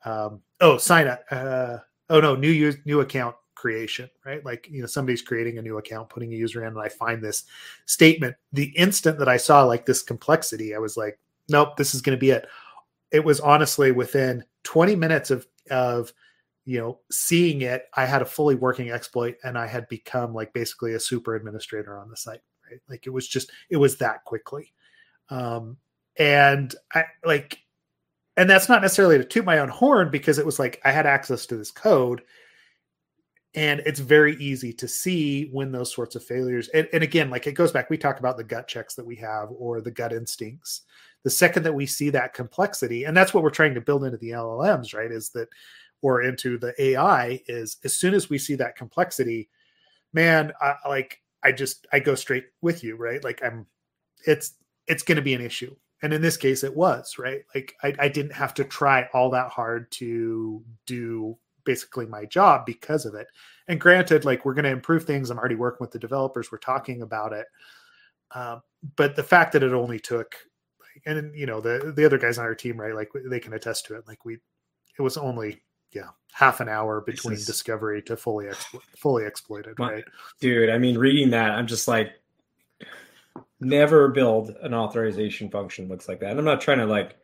um, oh sign up uh, oh no new use new account creation right? Like you know somebody's creating a new account putting a user in and i find this statement. The instant that i saw like this complexity i was like nope this is going to be it. It was honestly within 20 minutes of of you know seeing it i had a fully working exploit and i had become like basically a super administrator on the site right like it was just it was that quickly. Um and i like and that's not necessarily to toot my own horn because it was like i had access to this code. And it's very easy to see when those sorts of failures and, and, again like it goes back we talk about the gut checks that we have or the gut instincts. The second that we see that complexity and that's what we're trying to build into the llms right is that or into the ai is as soon as we see that complexity man I, like i just i go straight with you right like i'm it's it's going to be an issue and in this case it was right like I, I didn't have to try all that hard to do basically my job because of it. And granted, like we're going to improve things. I'm already working with the developers. We're talking about it. Um, but the fact that it only took, and you know, the the other guys on our team, right? Like they can attest to it. Like we, it was only yeah half an hour between is, discovery to fully explo- fully exploited, my, right? Dude, I mean, reading that, I'm just like, never build an authorization function looks like that. And I'm not trying to like.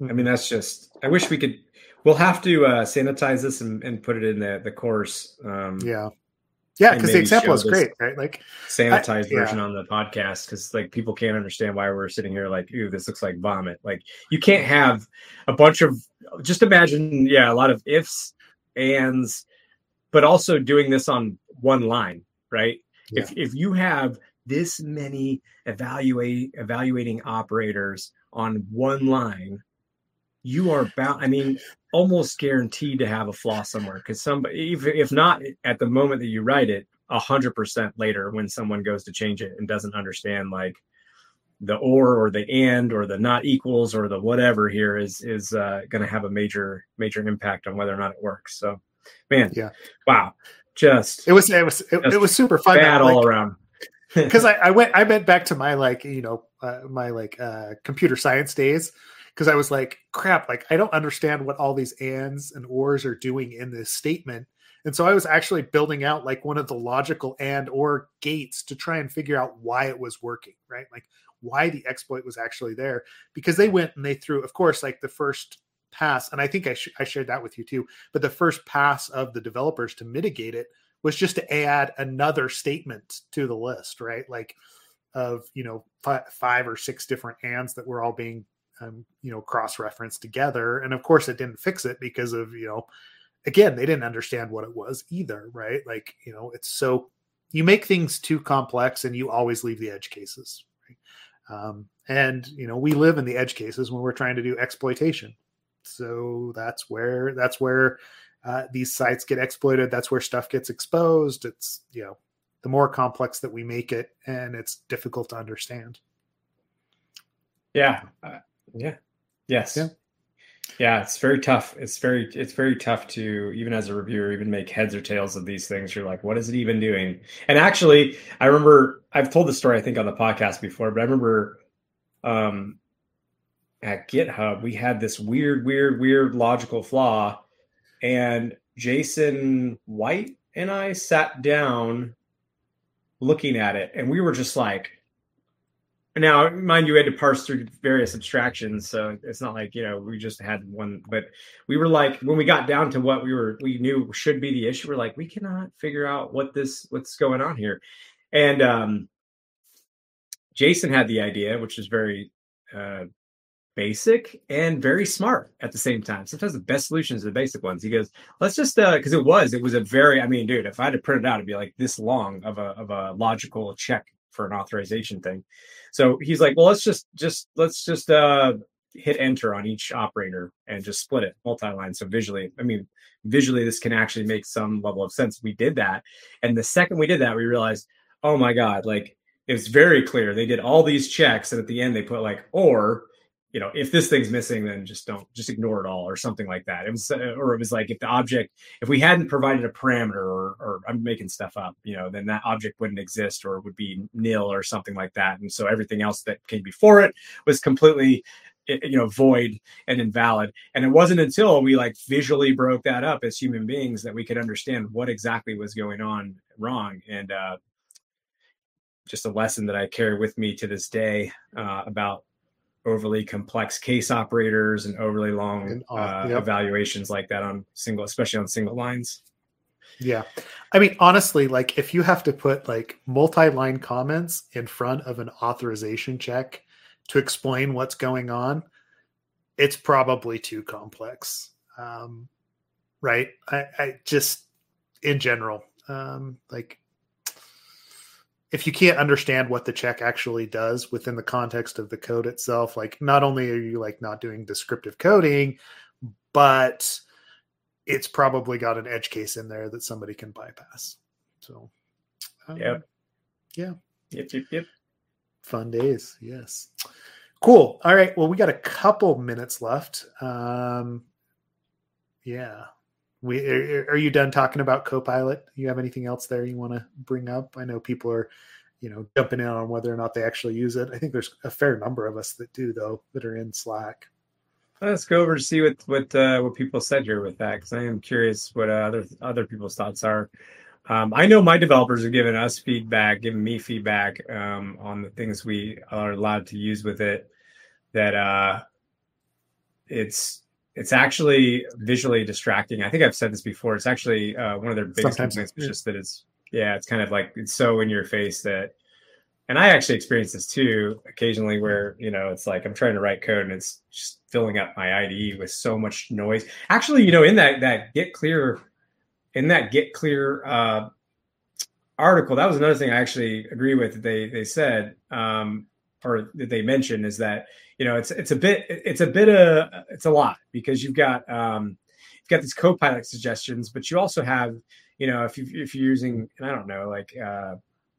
I mean, that's just. I wish we could We'll have to uh, sanitize this and, and, put it in the the course. Um, yeah, yeah, because the example is great, right? Like sanitized I, version on the podcast because like people can't understand why we're sitting here like, ooh, this looks like vomit. Like you can't have a bunch of just imagine, yeah, a lot of ifs, ands, but also doing this on one line, right? Yeah. If if you have this many evaluate evaluating operators on one line you are bound. I mean, almost guaranteed to have a flaw somewhere because somebody, if, if not at the moment that you write it, a hundred percent later when someone goes to change it and doesn't understand like the or or the and or the not equals or the whatever here is is uh, going to have a major major impact on whether or not it works. So, man, yeah, wow, just it was it was it, it was super fun. Bad all around. *laughs* Because I, I went I went back to my like you know uh, my like uh, computer science days because I was like, crap, like I don't understand what all these ands and ors are doing in this statement. And so I was actually building out like one of the logical and or gates to try and figure out why it was working, right? Like why the exploit was actually there because they went and they threw, of course, like the first pass, and I think I, sh- I shared that with you too. But the first pass of the developers to mitigate it was just to add another statement to the list, right? Like of you know f- five or six different ands that were all being um, you know cross referenced together. And of course it didn't fix it because of you know again they didn't understand what it was either right? Like you know it's so you make things too complex and you always leave the edge cases right? um, and you know we live in the edge cases when we're trying to do exploitation. So that's where that's where uh, these sites get exploited. That's where stuff gets exposed. It's you know the more complex that we make it and it's difficult to understand. Yeah uh, yeah. Yes. Yeah. Yeah, it's very tough. It's very it's very tough to even as a reviewer even make heads or tails of these things. You're like, what is it even doing? And actually, I remember I've told the story I think on the podcast before, but I remember um at GitHub we had this weird, weird, weird logical flaw, and Jason White and I sat down looking at it, and we were just like, now, mind you, we had to parse through various abstractions, so it's not like you know we just had one. But we were like, when we got down to what we were, we knew should be the issue. We're like, we cannot figure out what this, what's going on here. And um, Jason had the idea, which is very uh, basic and very smart at the same time. Sometimes the best solutions are the basic ones. He goes, let's just because uh, it was, it was a very, I mean, dude, if I had to print it out, it'd be like this long of a of a logical check for an authorization thing. So he's like, well, let's just just let's just uh, hit enter on each operator and just split it multi-line. So visually, I mean, visually, this can actually make some level of sense. We did that, and the second we did that, we realized, oh my god, like it was very clear. They did all these checks, and at the end, they put like or you know, if this thing's missing, then just don't just ignore it all or something like that. It was, or it was like if the object, if we hadn't provided a parameter or, or I'm making stuff up, you know, then that object wouldn't exist or would be nil or something like that. And so everything else that came before it was completely, you know, void and invalid. And it wasn't until we like visually broke that up as human beings that we could understand what exactly was going on wrong. And, uh, just a lesson that I carry with me to this day uh, about overly complex case operators and overly long and, uh, uh, yep. evaluations like that on single, especially on single lines. Yeah. I mean, honestly, like if you have to put like multi line comments in front of an authorization check to explain what's going on, it's probably too complex. Um, right. I, I just, in general, um, like if you can't understand what the check actually does within the context of the code itself, like not only are you like not doing descriptive coding, but it's probably got an edge case in there that somebody can bypass. So, um, yeah, yeah, yep, yep, yep. Fun days, yes. Cool. All right. Well, we got a couple minutes left. Um, yeah, we are, you done talking about copilot? You have anything else there you want to bring up? I know people are you know jumping in on whether or not they actually use it. I think there's a fair number of us that do though that are in slack. Let's go over to see what what uh, what people said here with that because i am curious what uh, other other people's thoughts are. Um, I know my developers are giving us feedback, giving me feedback um, on the things we are allowed to use with it. That uh, it's it's actually visually distracting. I think I've said this before. It's actually uh, one of their biggest Sometimes complaints is just that it's yeah, it's kind of like it's so in your face that. And I actually experience this too occasionally, where you know it's like I'm trying to write code and it's just filling up my IDE with so much noise. Actually, you know, in that that GitClear, in that GitClear uh, article, that was another thing I actually agree with. That they they said um, or that they mentioned is that you know it's it's a bit it's a bit of it's a lot because you've got um, you've got these co-pilot suggestions, but you also have you know if you if you're using and I don't know like uh,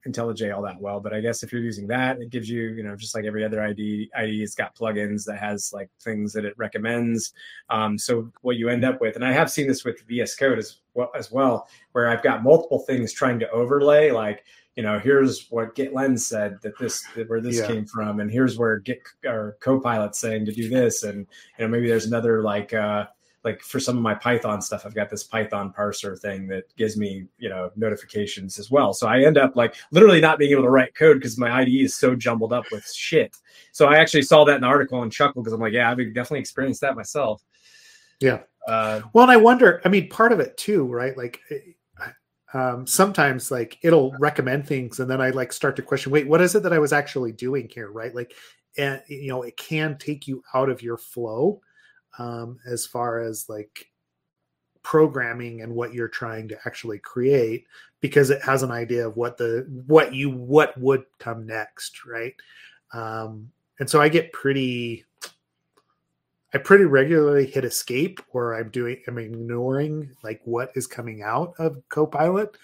IntelliJ all that well, but I guess if you're using that, it gives you, you know, just like every other ID, ID, it's got plugins that has like things that it recommends. Um, so what you end up with, and I have seen this with VS Code as well, as well, where I've got multiple things trying to overlay, like you know, here's what GitLens said that this where this yeah. came from, and here's where Git or Copilot saying to do this, and you know maybe there's another like uh, like for some of my Python stuff, I've got this Python parser thing that gives me you know notifications as well. So I end up like literally not being able to write code because my IDE is so jumbled up with shit. So I actually saw that in the article and chuckled because I'm like, yeah, I've definitely experienced that myself. Yeah. Uh, well, and I wonder. I mean, part of it too, right? Like um, sometimes like it'll recommend things and then i like start to question wait what is it that i was actually doing here? Right? Like and you know it can take you out of your flow um, as far as like programming and what you're trying to actually create because it has an idea of what the what you what would come next right? Um, and so i get pretty I pretty regularly hit escape or I'm doing I'm ignoring like what is coming out of Copilot.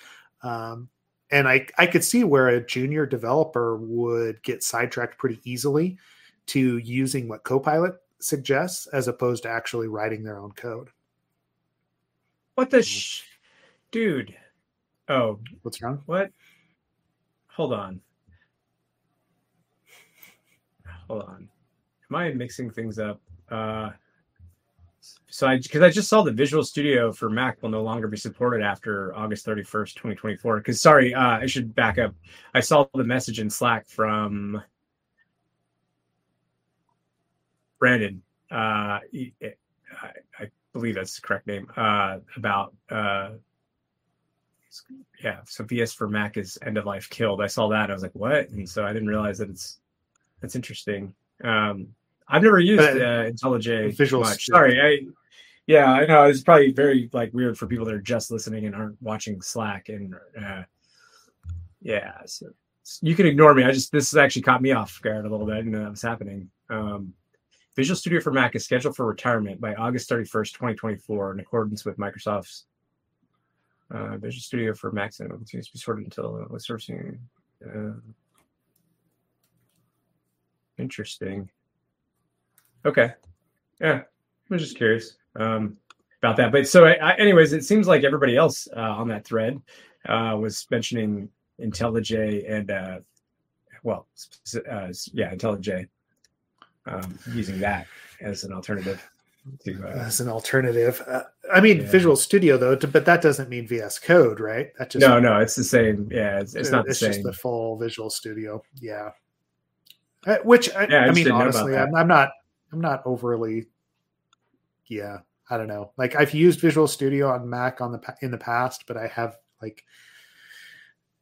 Um, and I, I could see where a junior developer would get sidetracked pretty easily to using what Copilot suggests as opposed to actually writing their own code. What the sh- dude? Oh, what's wrong? What? Hold on. Hold on. Am I mixing things up? Uh, so I because I just saw the Visual Studio for Mac will no longer be supported after August 31st, 2024. Because sorry, uh, I should back up. I saw the message in Slack from Brandon. Uh, I, I, believe that's the correct name. Uh, about uh, yeah, so VS for Mac is end of life killed. I saw that. I was like, what? And so I didn't realize that it's that's interesting. Um, I've never used uh, IntelliJ Visual much. Sorry, I yeah, I know it's probably very like weird for people that are just listening and aren't watching Slack and uh, yeah, so you can ignore me. I just this has actually caught me off guard a little bit. I didn't know that was happening. Um, Visual Studio for Mac is scheduled for retirement by August 31st, 2024, in accordance with Microsoft's uh, Visual Studio for Mac and continues to be sorted until uh, sourcing. Uh, interesting. Okay. Yeah, I was just curious um, about that. But so, I, anyways, it seems like everybody else uh, on that thread uh, was mentioning IntelliJ and uh, well, uh, yeah, IntelliJ um, using that as an alternative. To, uh, as an alternative, uh, I mean yeah. Visual Studio though, but that doesn't mean VS Code, right? That just no, no, it's the same. Yeah, it's, it's not it's the same. just the full Visual Studio. Yeah, which I, yeah, I, I mean, honestly, I'm, I'm not, I'm not overly. Yeah, I don't know. Like I've used Visual Studio on Mac on the in the past, but I have like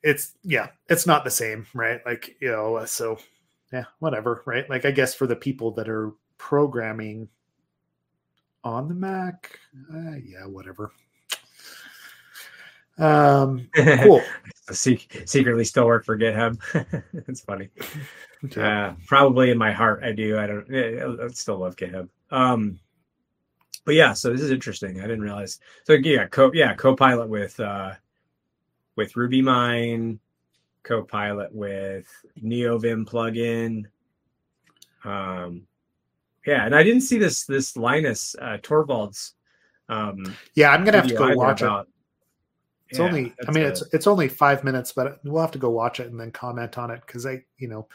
it's yeah, it's not the same, right? Like, you know, so yeah, whatever, right? Like I guess for the people that are programming on the Mac, uh, yeah, whatever. Um, *laughs* cool. secretly still work for GitHub. *laughs* it's funny. Uh, probably in my heart, I do. I don't. I still love GitHub. Um, but yeah, so this is interesting. I didn't realize. So yeah, co yeah, Copilot with uh, with RubyMine, Copilot with NeoVim plugin. Um, yeah, and I didn't see this this Linus uh, Torvalds. Um, yeah, I'm gonna have to go watch about, it. It's yeah, only, I mean, a, it's it's only five minutes, but we'll have to go watch it and then comment on it because I, you know,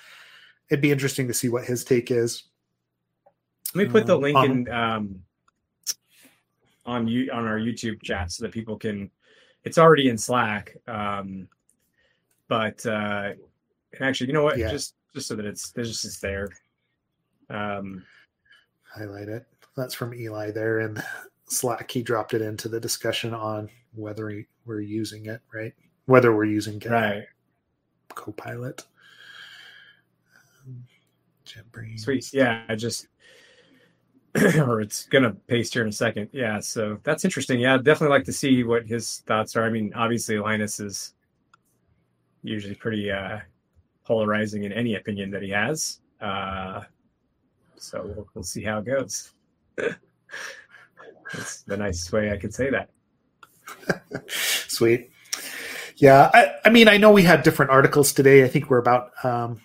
it'd be interesting to see what his take is. Let me put the um, link in um, on you on our YouTube chat so that people can it's already in Slack. Um, but uh, actually, you know what? Yeah. Just just so that it's just it's there. Um, Highlight it. That's from Eli there in Slack. He dropped it into the discussion on whether we're using it, right? Whether we're using right. Copilot. Um, Sweet. Yeah, I just *clears throat* or it's gonna paste here in a second. Yeah, so that's interesting. Yeah, I'd definitely like to see what his thoughts are. I mean, obviously Linus is usually pretty uh, polarizing in any opinion that he has. Uh, so we'll, we'll see how it goes. *laughs* That's the nicest way I could say that. *laughs* Sweet. Yeah, I, I, mean, I know we had different articles today. I think we're about um,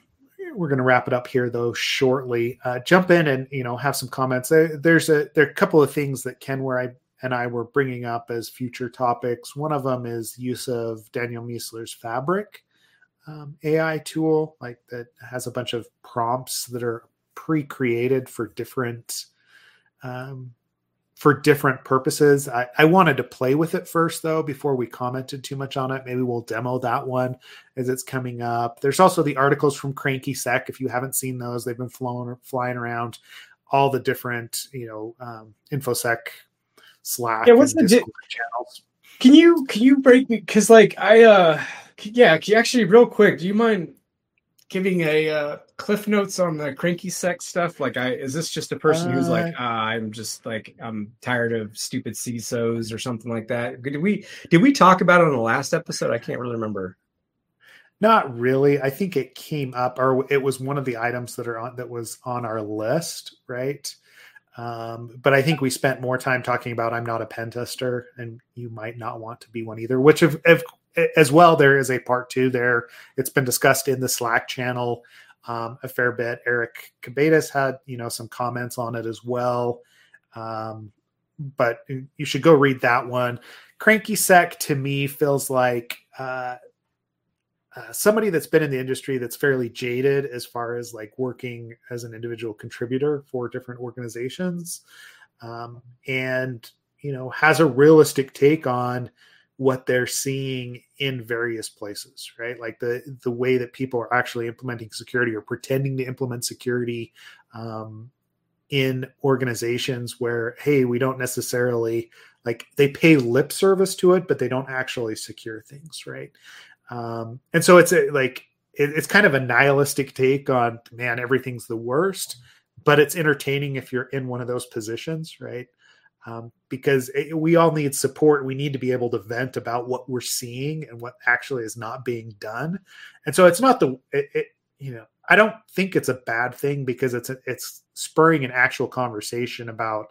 we're going to wrap it up here though shortly. Uh, jump in and you know have some comments. there's a there are a couple of things that Ken where I and I were bringing up as future topics. One of them is use of Daniel Miessler's Fabric um, AI tool, like that has a bunch of prompts that are pre-created for different um, for different purposes. I, I, wanted to play with it first, though, before we commented too much on it. Maybe we'll demo that one as it's coming up. There's also the articles from Cranky Sec. If you haven't seen those, they've been flowing flying around all the different, you know, um, infosec Slack. Yeah, what's the di- channels? Can you can you break me? Because like I uh yeah, actually, real quick, do you mind giving a uh, cliff notes on the Cranky Sec stuff? Like, I is this just a person uh, who's like, uh, I'm just like I'm tired of stupid CISOs or something like that? Did we did we talk about it on the last episode? I can't really remember. Not really. I think it came up, or it was one of the items that are on that was on our list, right? Um, but I think we spent more time talking about I'm not a pen tester, and you might not want to be one either. Which, if, if as well, there is a part two there. It's been discussed in the Slack channel um, a fair bit. Eric Cabetas had you know some comments on it as well. Um, but you should go read that one. Cranky Sec to me feels like uh, uh, somebody that's been in the industry that's fairly jaded as far as like working as an individual contributor for different organizations, um, and you know has a realistic take on what they're seeing in various places right? Like the the way that people are actually implementing security or pretending to implement security um, in organizations where hey we don't necessarily like they pay lip service to it but they don't actually secure things right? Um, and so it's a, like it, it's kind of a nihilistic take on man everything's the worst but it's entertaining if you're in one of those positions right um, because it, we all need support. We need to be able to vent about what we're seeing and what actually is not being done. And so it's not the, it, it, you know, I don't think it's a bad thing because it's a, it's spurring an actual conversation about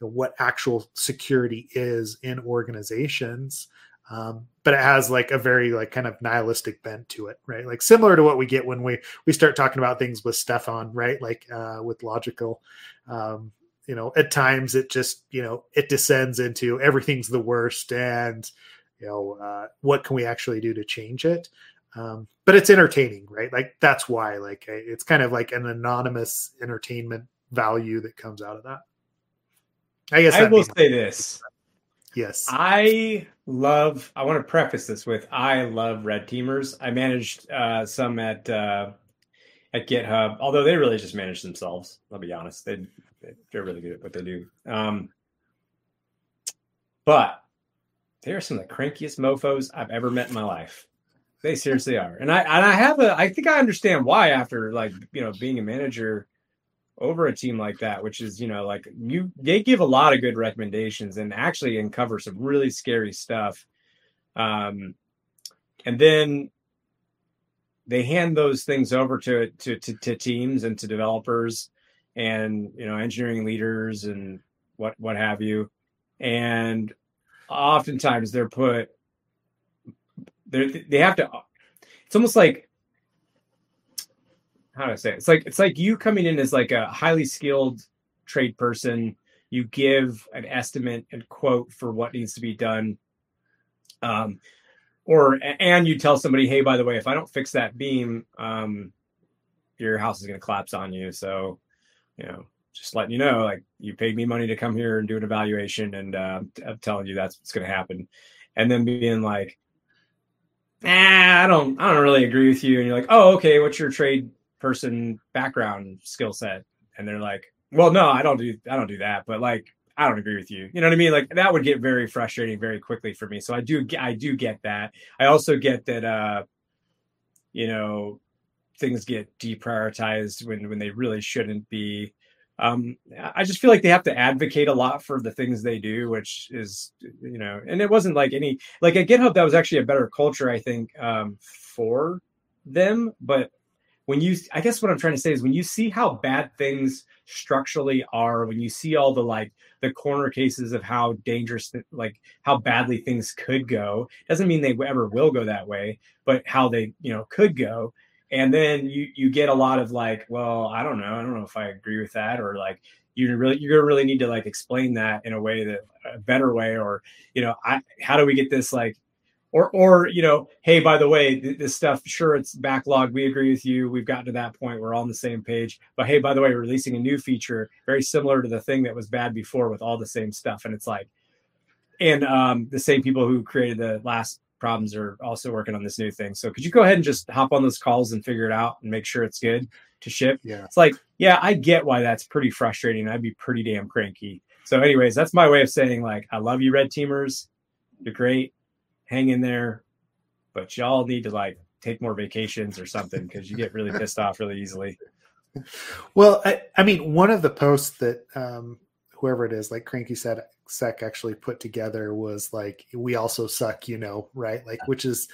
you know, what actual security is in organizations. Um, but it has like a very like kind of nihilistic bent to it, right? Like similar to what we get when we we start talking about things with Stefan, right? Like uh, with logical, um, you know, at times it just you know it descends into everything's the worst, and you know uh, what can we actually do to change it? Um, but it's entertaining, right? Like that's why, like it's kind of like an anonymous entertainment value that comes out of that. I guess I will say this. Yes. I love, I want to preface this with I love red teamers. I managed uh, some at uh, at GitHub, although they really just manage themselves. I'll be honest. They, they're really good at what they do. Um, but they are some of the crankiest mofos I've ever met in my life. They seriously are. And I and I have a I think I understand why after like, you know, being a manager over a team like that, which is, you know, like you they give a lot of good recommendations and actually uncover some really scary stuff. Um, and then they hand those things over to, to to to teams and to developers and you know engineering leaders and what what have you and oftentimes they're put they they have to it's almost like how do I say it? It's like it's like you coming in as like a highly skilled trade person. You give an estimate and quote for what needs to be done. Um, or and you tell somebody, hey, by the way, if I don't fix that beam, um, your house is going to collapse on you. So, you know, just letting you know, like you paid me money to come here and do an evaluation, and uh, I'm telling you that's what's going to happen. And then being like, nah, I don't, I don't really agree with you. And you're like, oh, okay, what's your trade person background skill set and they're like well no i don't do i don't do that but like i don't agree with you you know what i mean like that would get very frustrating very quickly for me so i do i do get that i also get that uh you know things get deprioritized when when they really shouldn't be. Um i just feel like they have to advocate a lot for the things they do which is you know and it wasn't like any like at github that was actually a better culture i think um for them. But when you i guess what i'm trying to say is when you see how bad things structurally are when you see all the like the corner cases of how dangerous like how badly things could go doesn't mean they ever will go that way but how they you know could go and then you you get a lot of like well i don't know i don't know if i agree with that or like you really you're gonna really need to like explain that in a way that a better way or you know i how do we get this like or or you know hey by the way this stuff sure it's backlogged we agree with you we've gotten to that point we're all on the same page but hey by the way releasing a new feature very similar to the thing that was bad before with all the same stuff and it's like and um, the same people who created the last problems are also working on this new thing. So could you go ahead and just hop on those calls and figure it out and make sure it's good to ship? Yeah. It's like yeah i get why that's pretty frustrating. I'd be pretty damn cranky. So anyways that's my way of saying like i love you red teamers. You're great. Hang in there, but y'all need to like take more vacations or something because you get really pissed off really easily. *laughs* Well, I, I mean, one of the posts that um, whoever it is, like Cranky said, Sec actually put together was like, "We also suck," you know, right? Like, which is,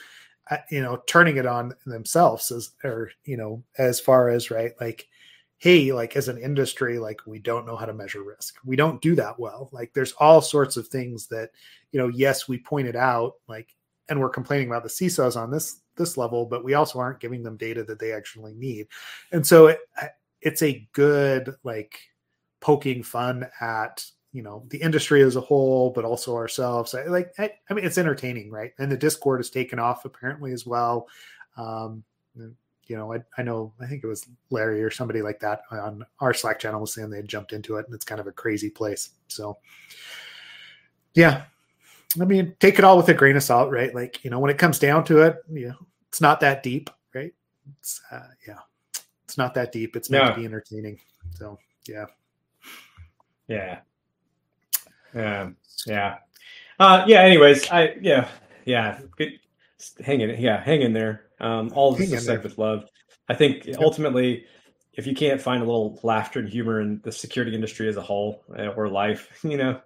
uh, you know, turning it on themselves as, or you know, as far as right, like, hey, like as an industry, like we don't know how to measure risk. We don't do that well. Like, there's all sorts of things that you know, yes, we pointed out like, and we're complaining about the CISOs on this this level, but we also aren't giving them data that they actually need. And so it, it's a good like poking fun at you know the industry as a whole, but also ourselves. I, like I, I mean, it's entertaining, right? And the Discord has taken off apparently as well. Um, you know, I, I know I think it was Larry or somebody like that on our Slack channel was saying they had jumped into it, and it's kind of a crazy place. So, yeah, I mean, take it all with a grain of salt, right? Like, you know, when it comes down to it, you know, it's not that deep, right? It's, uh, yeah, it's not that deep. It's meant no. to be entertaining. So, yeah. Yeah. Yeah. Yeah. Uh, yeah. Anyways, I, yeah. Yeah. Good. Hang in. Yeah. Hang in there. Um, all this is said with love. I think yep. ultimately, if you can't find a little laughter and humor in the security industry as a whole uh, or life, *laughs* you know,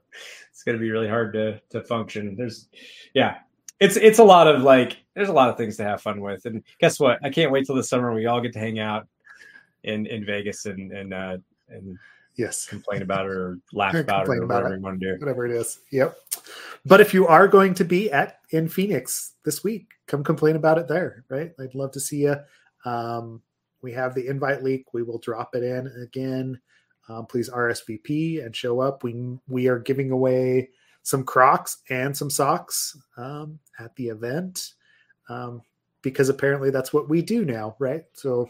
it's going to be really hard to to function. There's, yeah, it's it's a lot of like there's a lot of things to have fun with. And guess what? I can't wait till the summer we all get to hang out in in Vegas and and uh, and yes, complain about it or laugh about it or whatever you want to do. Whatever it is. Yep. But if you are going to be at in Phoenix this week, come complain about it there, right? I'd love to see you. Um, we have the invite leak. We will drop it in again. Um, please RSVP and show up. We we are giving away some Crocs and some socks um, at the event um, because apparently that's what we do now, right? So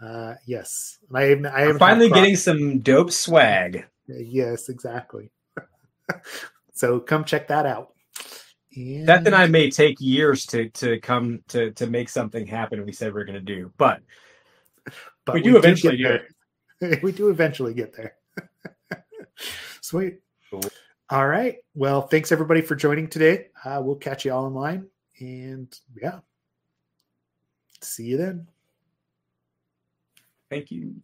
uh, yes, I am. I am finally getting some dope swag. Yes, exactly. *laughs* so come check that out. And... That and I may take years to to come to to make something happen. We said we are going to do, but but we do we eventually do it. *laughs* We do eventually get there. *laughs* Sweet. Cool. All right. Well, thanks everybody for joining today. Uh, we'll catch you all online, and yeah, see you then. Thank you.